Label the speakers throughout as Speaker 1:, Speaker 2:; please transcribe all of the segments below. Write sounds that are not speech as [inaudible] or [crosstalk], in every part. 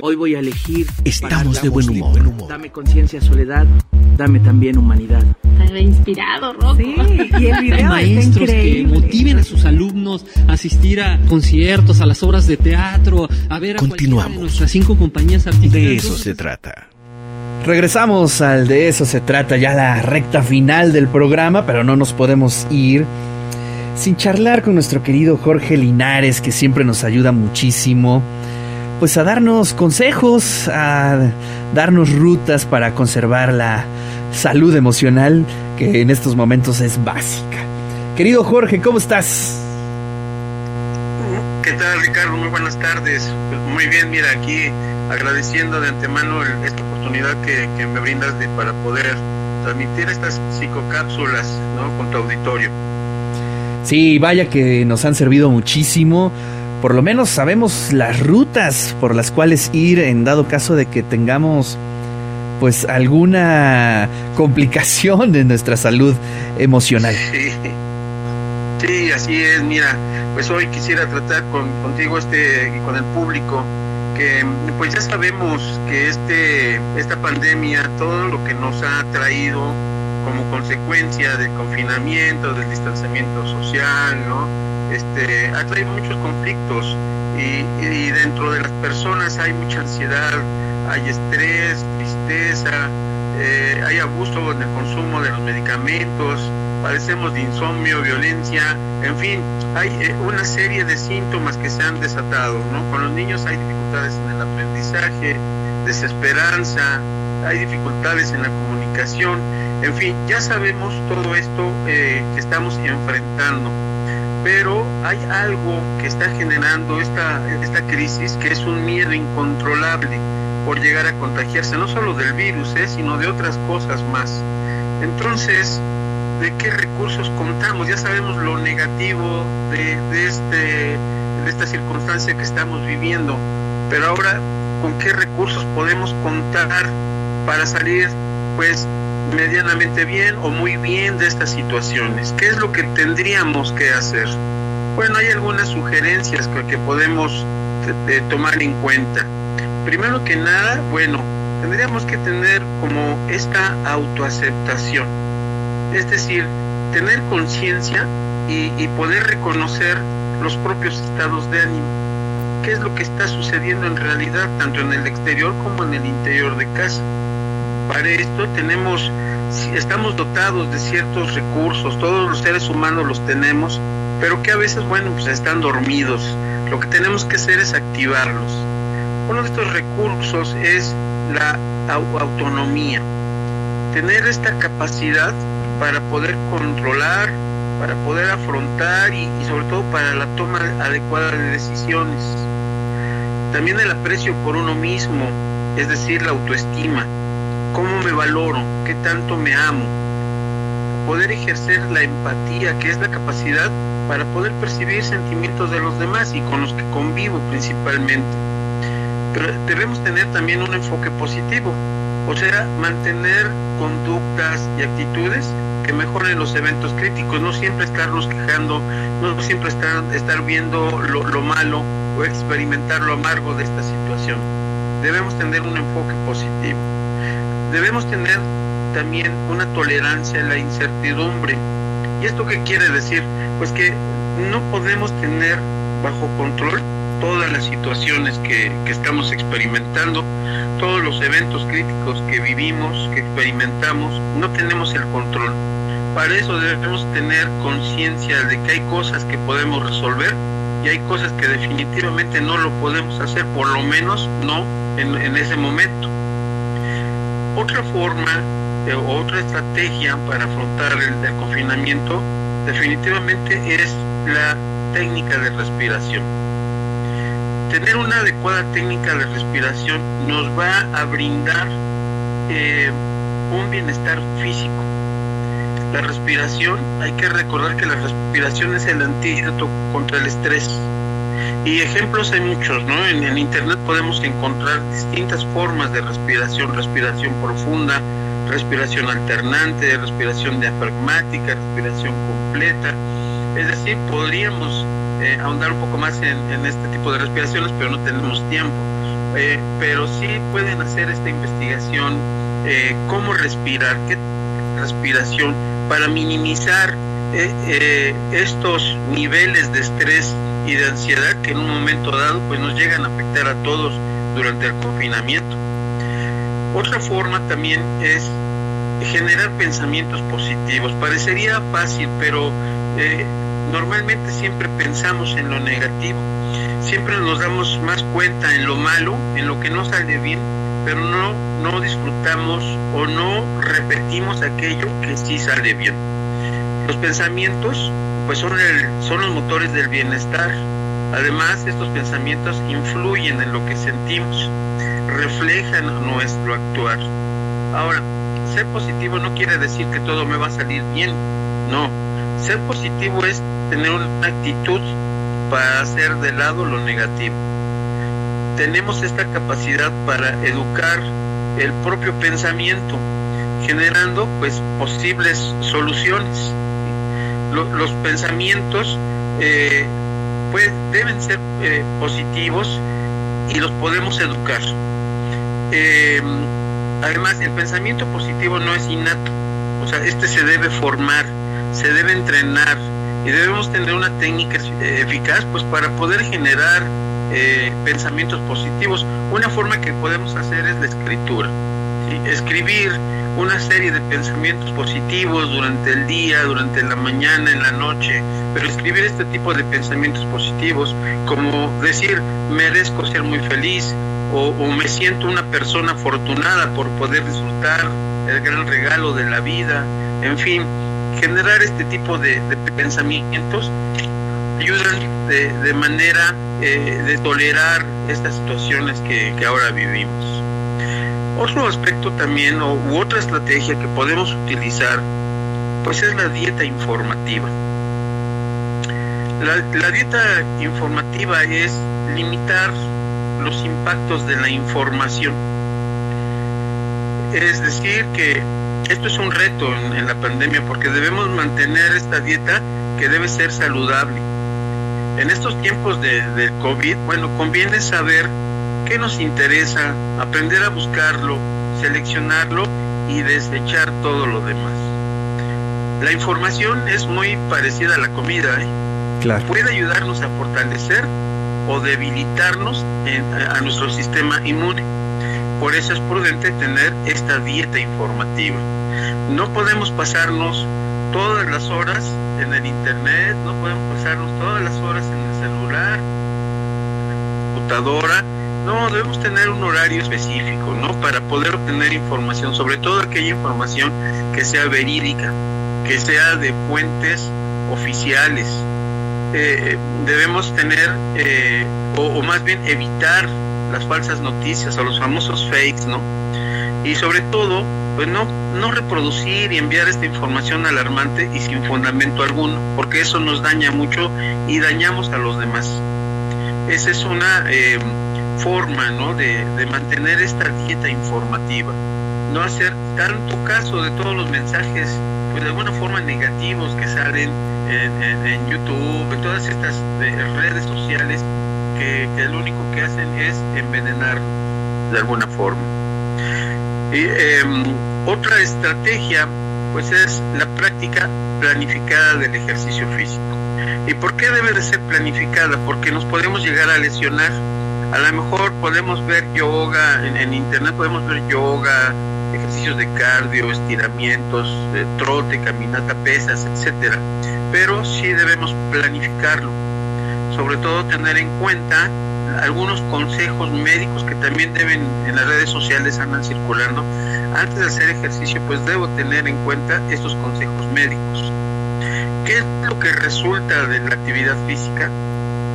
Speaker 1: Hoy voy a elegir.
Speaker 2: Estamos de buen humor.
Speaker 1: Dame conciencia, soledad. Dame también humanidad.
Speaker 3: Está inspirado, Rocco.
Speaker 4: Sí, y el video
Speaker 5: Maestros que motiven a sus alumnos a asistir a conciertos, a las obras de teatro, a ver a
Speaker 2: Continuamos.
Speaker 5: de nuestras cinco compañías artísticas.
Speaker 2: De eso se trata.
Speaker 6: Regresamos al de eso se trata ya la recta final del programa, pero no nos podemos ir sin charlar con nuestro querido Jorge Linares, que siempre nos ayuda muchísimo, pues a darnos consejos, a darnos rutas para conservar la salud emocional, que en estos momentos es básica. Querido Jorge, ¿cómo estás?
Speaker 7: ¿Qué tal, Ricardo? Muy buenas tardes. Pues muy bien, mira, aquí agradeciendo de antemano el- esta oportunidad que, que me brindas de, para poder transmitir estas psicocápsulas ¿no? con tu auditorio.
Speaker 6: Sí, vaya que nos han servido muchísimo. Por lo menos sabemos las rutas por las cuales ir en dado caso de que tengamos pues alguna complicación en nuestra salud emocional.
Speaker 7: Sí. Sí, así es. Mira, pues hoy quisiera tratar con, contigo este y con el público que pues ya sabemos que este esta pandemia todo lo que nos ha traído como consecuencia del confinamiento, del distanciamiento social, ¿no? Este ha traído muchos conflictos y, dentro de las personas hay mucha ansiedad, hay estrés, tristeza, eh, hay abuso en el consumo de los medicamentos, padecemos de insomnio, violencia, en fin, hay eh, una serie de síntomas que se han desatado, ¿no? Con los niños hay dificultades en el aprendizaje, desesperanza, hay dificultades en la comunicación, en fin, ya sabemos todo esto eh, que estamos enfrentando, pero hay algo que está generando esta, esta crisis que es un miedo incontrolable por llegar a contagiarse, no solo del virus, eh, sino de otras cosas más. Entonces, ¿de qué recursos contamos? Ya sabemos lo negativo de, de, este, de esta circunstancia que estamos viviendo, pero ahora, ¿con qué recursos podemos contar para salir, pues, medianamente bien o muy bien de estas situaciones? ¿Qué es lo que tendríamos que hacer? Bueno, hay algunas sugerencias que, podemos eh, tomar en cuenta. Primero que nada, bueno, tendríamos que tener como esta autoaceptación, es decir, tener conciencia y, y, poder reconocer los propios estados de ánimo, qué es lo que está sucediendo en realidad, tanto en el exterior como en el interior de casa. Para esto tenemos, estamos dotados de ciertos recursos, todos los seres humanos los tenemos, pero que a veces, bueno, pues están dormidos. Lo que tenemos que hacer es activarlos. Uno de estos recursos es la autonomía, tener esta capacidad para poder controlar, para poder afrontar y, y, sobre todo para la toma adecuada de decisiones. También el aprecio por uno mismo, es decir, la autoestima, cómo me valoro, qué tanto me amo. Poder ejercer la empatía, que es la capacidad para poder percibir sentimientos de los demás y con los que convivo principalmente pero debemos tener también un enfoque positivo, o sea, mantener conductas y actitudes que mejoren los eventos críticos, no siempre estarnos quejando, no siempre estar, estar viendo lo, lo malo o experimentar lo amargo de esta situación. Debemos tener un enfoque positivo. Debemos tener también una tolerancia a la incertidumbre. ¿Y esto qué quiere decir? Pues que no podemos tener bajo control todas las situaciones que, que, estamos experimentando, todos los eventos críticos que vivimos, que experimentamos, no tenemos el control. Para eso debemos tener conciencia de que hay cosas que podemos resolver y hay cosas que definitivamente no lo podemos hacer, por lo menos no en, en ese momento. Otra forma, eh, otra estrategia para afrontar el, confinamiento definitivamente es la técnica de respiración tener una adecuada técnica de respiración nos va a brindar eh, un bienestar físico. La respiración, hay que recordar que la respiración es el antídoto contra el estrés. Y ejemplos hay muchos, ¿no? En, en internet podemos encontrar distintas formas de respiración, respiración profunda, respiración alternante, respiración diafragmática, respiración completa. Es decir, podríamos eh, ahondar un poco más en, en, este tipo de respiraciones, pero no tenemos tiempo. eh, pero sí pueden hacer esta investigación, eh, cómo respirar, qué respiración, para minimizar eh, estos niveles de estrés y de ansiedad que en un momento dado pues nos llegan a afectar a todos durante el confinamiento. Otra forma también es generar pensamientos positivos. Parecería fácil, pero normalmente siempre pensamos en lo negativo siempre nos damos más cuenta en lo malo, en lo que no sale bien, pero no, no disfrutamos o no repetimos aquello que sí sale bien. Los pensamientos pues son, el, son los motores del bienestar. Además, estos pensamientos influyen en lo que sentimos, reflejan nuestro actuar. Ahora, ser positivo no quiere decir que todo me va a salir bien, no. Ser positivo es tener una actitud para hacer de lado lo negativo. Tenemos esta capacidad para educar el propio pensamiento, generando pues posibles soluciones. Los pensamientos eh, pues, deben ser eh, positivos y los podemos educar. Eh, además, el pensamiento positivo no es innato, o sea, este se debe formar, se debe entrenar, y debemos tener una técnica eficaz pues para poder generar eh, pensamientos positivos. Una forma que podemos hacer es la escritura. Escribir una serie de pensamientos positivos durante el día, durante la mañana, en la noche, pero escribir este tipo de pensamientos positivos, como decir, merezco ser muy feliz o, me siento una persona afortunada por poder disfrutar el gran regalo de la vida, en fin, generar este tipo de, pensamientos ayudan de, manera eh, de tolerar estas situaciones que, ahora vivimos. Otro aspecto también, o, u otra estrategia que podemos utilizar, pues es la dieta informativa. la dieta informativa es limitar los impactos de la información. Es decir, que esto es un reto en, la pandemia porque debemos mantener esta dieta que debe ser saludable. En estos tiempos de, de COVID, bueno, conviene saber qué nos interesa, aprender a buscarlo, seleccionarlo y desechar todo lo demás. La información es muy parecida a la comida. ¿eh? Claro. Puede ayudarnos a fortalecer o debilitarnos a nuestro sistema inmune. Por eso es prudente tener esta dieta informativa. No podemos pasarnos todas las horas en el internet, no podemos pasarnos todas las horas en el celular, computadora. No, debemos tener un horario específico, ¿no? Para poder obtener información, sobre todo aquella información que sea verídica, que sea de fuentes oficiales. Eh, debemos tener, eh, o, o más bien evitar las falsas noticias o los famosos fakes, ¿no? Y sobre todo, pues no, no reproducir y enviar esta información alarmante y sin fundamento alguno, porque eso nos daña mucho y dañamos a los demás. Esa es una eh, forma, ¿no? De, mantener esta dieta informativa. No hacer tanto caso de todos los mensajes, pues de alguna forma negativos que salen en, YouTube, en todas estas eh, redes sociales que, lo único que hacen es envenenar de alguna forma. Y, em, otra estrategia pues es la práctica planificada del ejercicio físico. ¿Y por qué debe de ser planificada? Porque nos podemos llegar a lesionar. A lo mejor podemos ver yoga, en, internet podemos ver yoga, ejercicios de cardio, estiramientos, de trote, caminata, pesas, etcétera. Pero sí debemos planificarlo sobre todo tener en cuenta algunos consejos médicos que también deben en las redes sociales andan circulando. Antes de hacer ejercicio, pues debo tener en cuenta estos consejos médicos. ¿Qué es lo que resulta de la actividad física?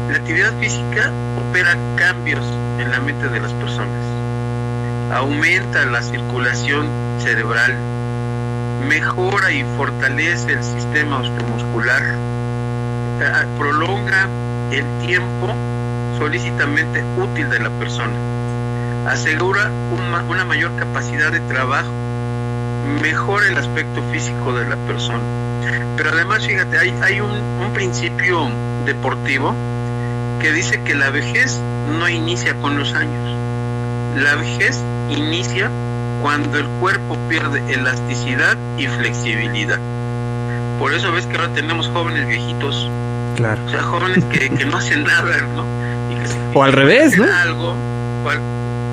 Speaker 7: La actividad física opera cambios en la mente de las personas. Aumenta la circulación cerebral, mejora y fortalece el sistema osteomuscular, eh, prolonga el tiempo solícitamente útil de la persona, asegura una, mayor capacidad de trabajo, mejora el aspecto físico de la persona. Pero además, fíjate, hay, un principio deportivo que dice que la vejez no inicia con los años, la vejez inicia cuando el cuerpo pierde elasticidad y flexibilidad. Por eso ves que ahora tenemos jóvenes viejitos.
Speaker 6: Claro.
Speaker 7: O sea, jóvenes que, que no hacen nada, ¿no? Y que se-
Speaker 6: O al revés, ¿no?
Speaker 7: Algo, o, al-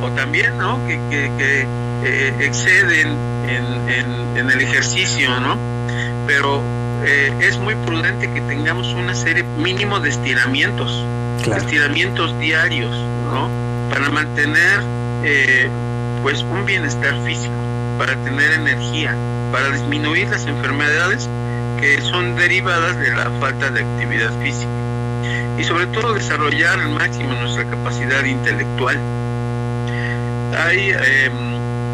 Speaker 7: o también, ¿no? Que, que, que, eh, exceden en, en, en el ejercicio, ¿no? Pero eh, es muy prudente que tengamos una serie mínimo de estiramientos
Speaker 6: Claro.
Speaker 7: estiramientos diarios, ¿no? Para mantener, eh, pues, un bienestar físico, para tener energía, para disminuir las enfermedades que son derivadas de la falta de actividad física y sobre todo desarrollar al máximo nuestra capacidad intelectual. Hay, eh,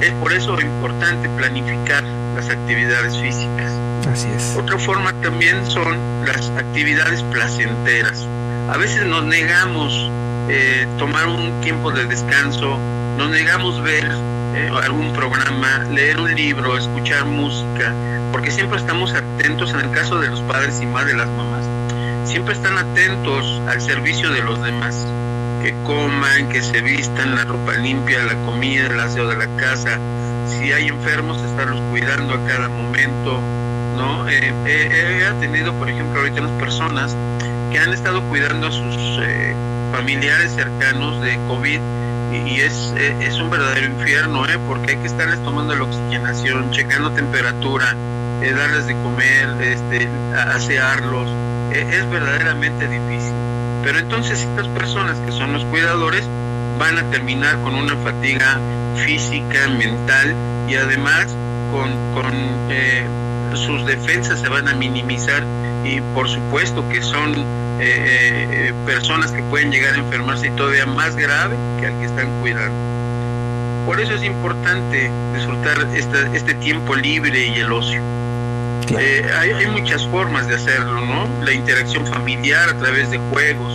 Speaker 7: es por eso importante planificar las actividades físicas.
Speaker 6: Así es.
Speaker 7: Otra forma también son las actividades placenteras. A veces nos negamos eh, tomar un tiempo de descanso, nos negamos ver eh, algún programa, leer un libro, escuchar música, porque siempre estamos atentos en el caso de los padres y más de las mamás. Siempre están atentos al servicio de los demás, que coman, que se vistan, la ropa limpia, la comida, el aseo de la casa. Si hay enfermos, estarlos cuidando a cada momento, ¿no? Eh, eh, he atendido, por ejemplo, ahorita unas personas que han estado cuidando a sus eh, familiares cercanos de COVID y, es, eh, es un verdadero infierno, ¿eh? Porque hay que estarles tomando la oxigenación, checando temperatura, eh, darles de comer, este, asearlos. Eh, es verdaderamente difícil. Pero entonces estas personas que son los cuidadores van a terminar con una fatiga física, mental y además con, con sus defensas se van a minimizar y por supuesto que son eh, personas que pueden llegar a enfermarse y todavía más grave que al que están cuidando. Por eso es importante disfrutar esta, este tiempo libre y el ocio.
Speaker 6: Claro.
Speaker 7: Eh, hay, hay muchas formas de hacerlo, ¿no? La interacción familiar a través de juegos,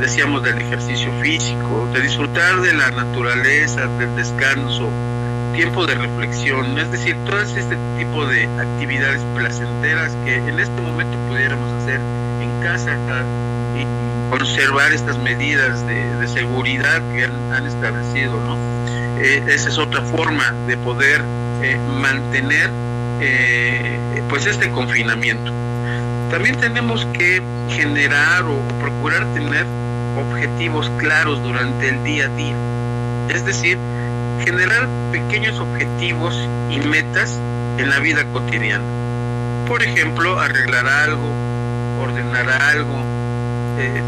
Speaker 7: decíamos del ejercicio físico, de disfrutar de la naturaleza, del descanso, tiempo de reflexión, es decir, todo este tipo de actividades placenteras que en este momento pudiéramos hacer casa y conservar estas medidas de, seguridad que han, establecido, ¿no? Eh, esa es otra forma de poder eh, mantener eh, pues este confinamiento. También tenemos que generar o procurar tener objetivos claros durante el día a día. Es decir, generar pequeños objetivos y metas en la vida cotidiana. Por ejemplo, arreglar algo, ordenar algo, eh,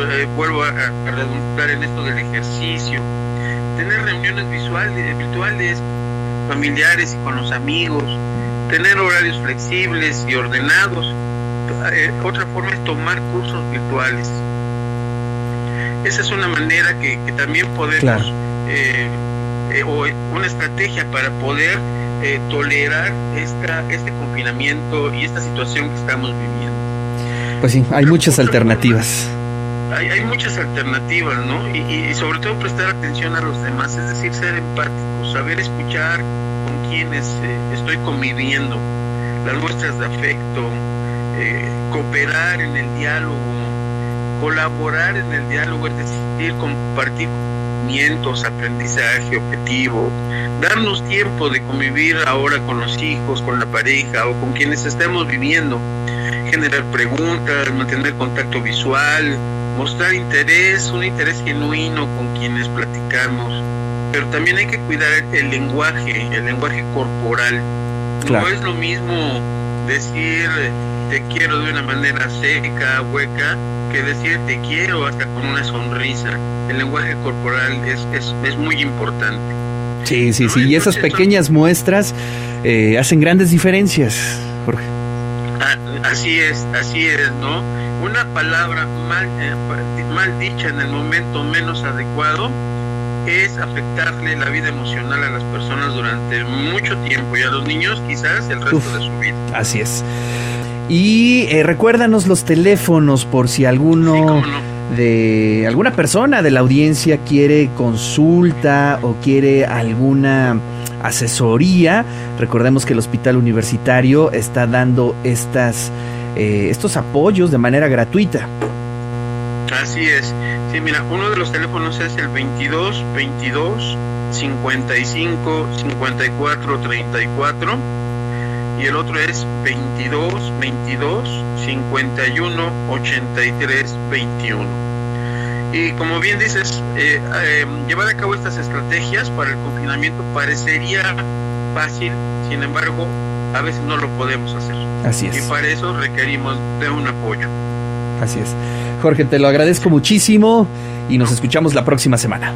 Speaker 7: eh, vuelvo a, a, redundar en esto del ejercicio, tener reuniones visuales, virtuales, familiares y con los amigos, tener horarios flexibles y ordenados. Eh, otra forma es tomar cursos virtuales. Esa es una manera que, que también podemos
Speaker 6: Claro.
Speaker 7: eh, eh, o una estrategia para poder eh, tolerar esta, este confinamiento y esta situación que estamos viviendo.
Speaker 6: Pues sí, hay muchas alternativas.
Speaker 7: Hay, muchas alternativas, ¿no? Y sobre todo prestar atención a los demás, es decir, ser empático, saber escuchar con quienes eh, estoy conviviendo, las muestras de afecto, eh, cooperar en el diálogo, colaborar en el diálogo, es decir, compartir conocimientos, aprendizaje objetivo, darnos tiempo de convivir ahora con los hijos, con la pareja o con quienes estemos viviendo, generar preguntas, mantener contacto visual, mostrar interés, un interés genuino con quienes platicamos, pero también hay que cuidar el lenguaje, el lenguaje corporal.
Speaker 6: Claro.
Speaker 7: No es lo mismo decir te quiero de una manera seca, hueca, que decir te quiero hasta con una sonrisa. El lenguaje corporal es, es, es muy importante.
Speaker 6: Sí, sí, sí. Y esas pequeñas muestras eh, hacen grandes diferencias, Jorge. [laughs]
Speaker 7: Así es, así es, ¿no? Una palabra mal, eh, mal dicha en el momento menos adecuado es afectarle la vida emocional a las personas durante mucho tiempo y a los niños quizás el resto
Speaker 6: Uf.
Speaker 7: de su vida.
Speaker 6: Así es. Y eh, recuérdanos los teléfonos por si alguno
Speaker 7: no.
Speaker 6: de alguna persona de la audiencia quiere consulta o quiere alguna asesoría. Recordemos que el Hospital Universitario está dando estas eh, estos apoyos de manera gratuita.
Speaker 7: Así es. Sí, mira, uno de los teléfonos es el 22 22 55 54 34 y el otro es 22 22 51 83 21. Y como bien dices, eh, eh, llevar a cabo estas estrategias para el confinamiento parecería fácil, sin embargo, a veces no lo podemos hacer.
Speaker 6: Así es.
Speaker 7: Y para eso requerimos de un apoyo.
Speaker 6: Así es. Jorge, te lo agradezco muchísimo y nos escuchamos la próxima semana.